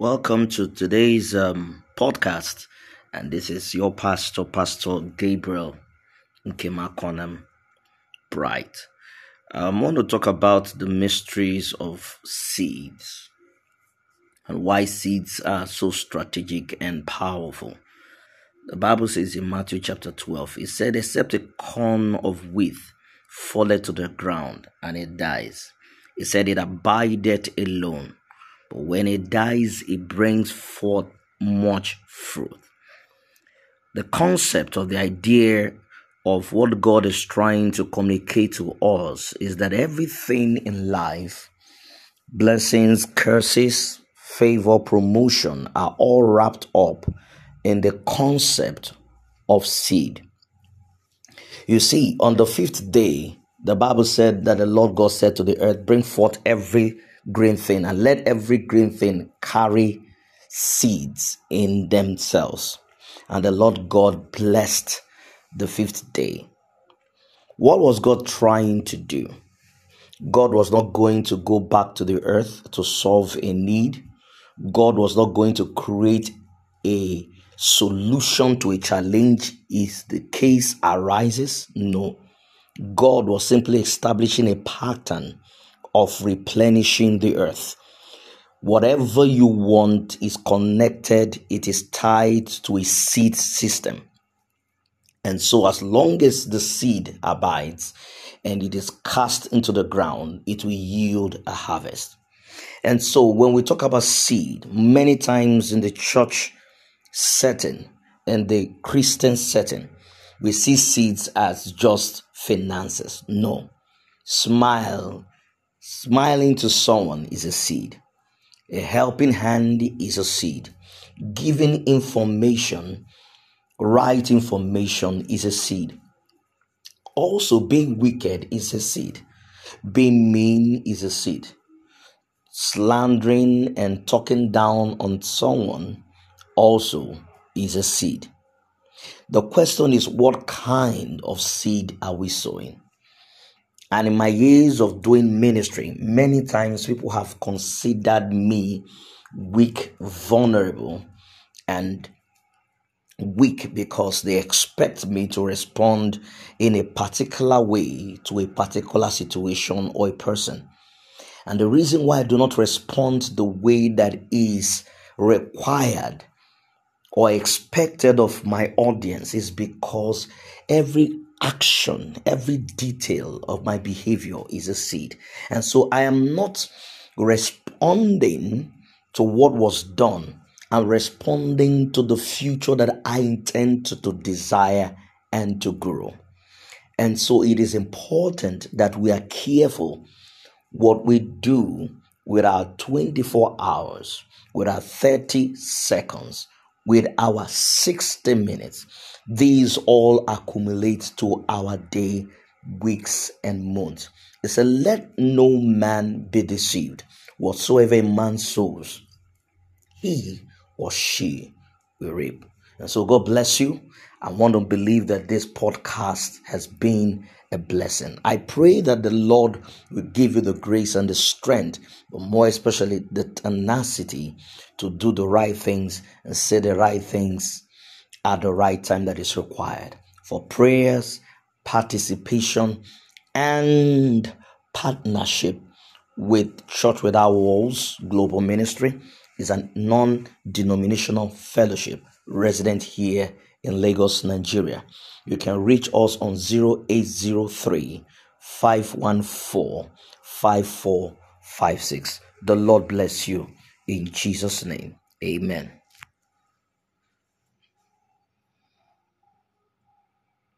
Welcome to today's um, podcast, and this is your pastor, Pastor Gabriel Nkemakonam Bright. I want to talk about the mysteries of seeds and why seeds are so strategic and powerful. The Bible says in Matthew chapter 12, it said, Except a corn of wheat falleth to the ground and it dies. It said, It abideth alone but when it dies, it brings forth much fruit. The concept of the idea of what God is trying to communicate to us is that everything in life, blessings, curses, favor, promotion, are all wrapped up in the concept of seed. You see, on the fifth day, the Bible said that the Lord God said to the earth, Bring forth every green thing and let every green thing carry seeds in themselves. And the Lord God blessed the fifth day. What was God trying to do? God was not going to go back to the earth to solve a need. God was not going to create a solution to a challenge if the case arises. No. God was simply establishing a pattern of replenishing the earth. Whatever you want is connected, it is tied to a seed system. And so, as long as the seed abides and it is cast into the ground, it will yield a harvest. And so, when we talk about seed, many times in the church setting and the Christian setting, we see seeds as just finances. No. Smile Smiling to someone is a seed. A helping hand is a seed. Giving information, right information is a seed. Also, being wicked is a seed. Being mean is a seed. Slandering and talking down on someone also is a seed. The question is what kind of seed are we sowing? And in my years of doing ministry, many times people have considered me weak, vulnerable, and weak because they expect me to respond in a particular way to a particular situation or a person. And the reason why I do not respond the way that is required or expected of my audience is because every action, every detail of my behavior is a seed. And so I am not responding to what was done. I'm responding to the future that I intend to, to desire and to grow. And so it is important that we are careful what we do with our 24 hours, with our 30 seconds, with our 60 minutes. These all accumulate to our day, weeks, and months. It said, Let no man be deceived. Whatsoever a man sows, he or she will reap. And so, God bless you. I want to believe that this podcast has been a blessing. I pray that the Lord will give you the grace and the strength, but more especially the tenacity to do the right things and say the right things at the right time that is required for prayers, participation, and partnership with Church Without Walls Global Ministry is a non denominational fellowship resident here in Lagos, Nigeria. You can reach us on 0803 514 5456. The Lord bless you in Jesus' name. Amen.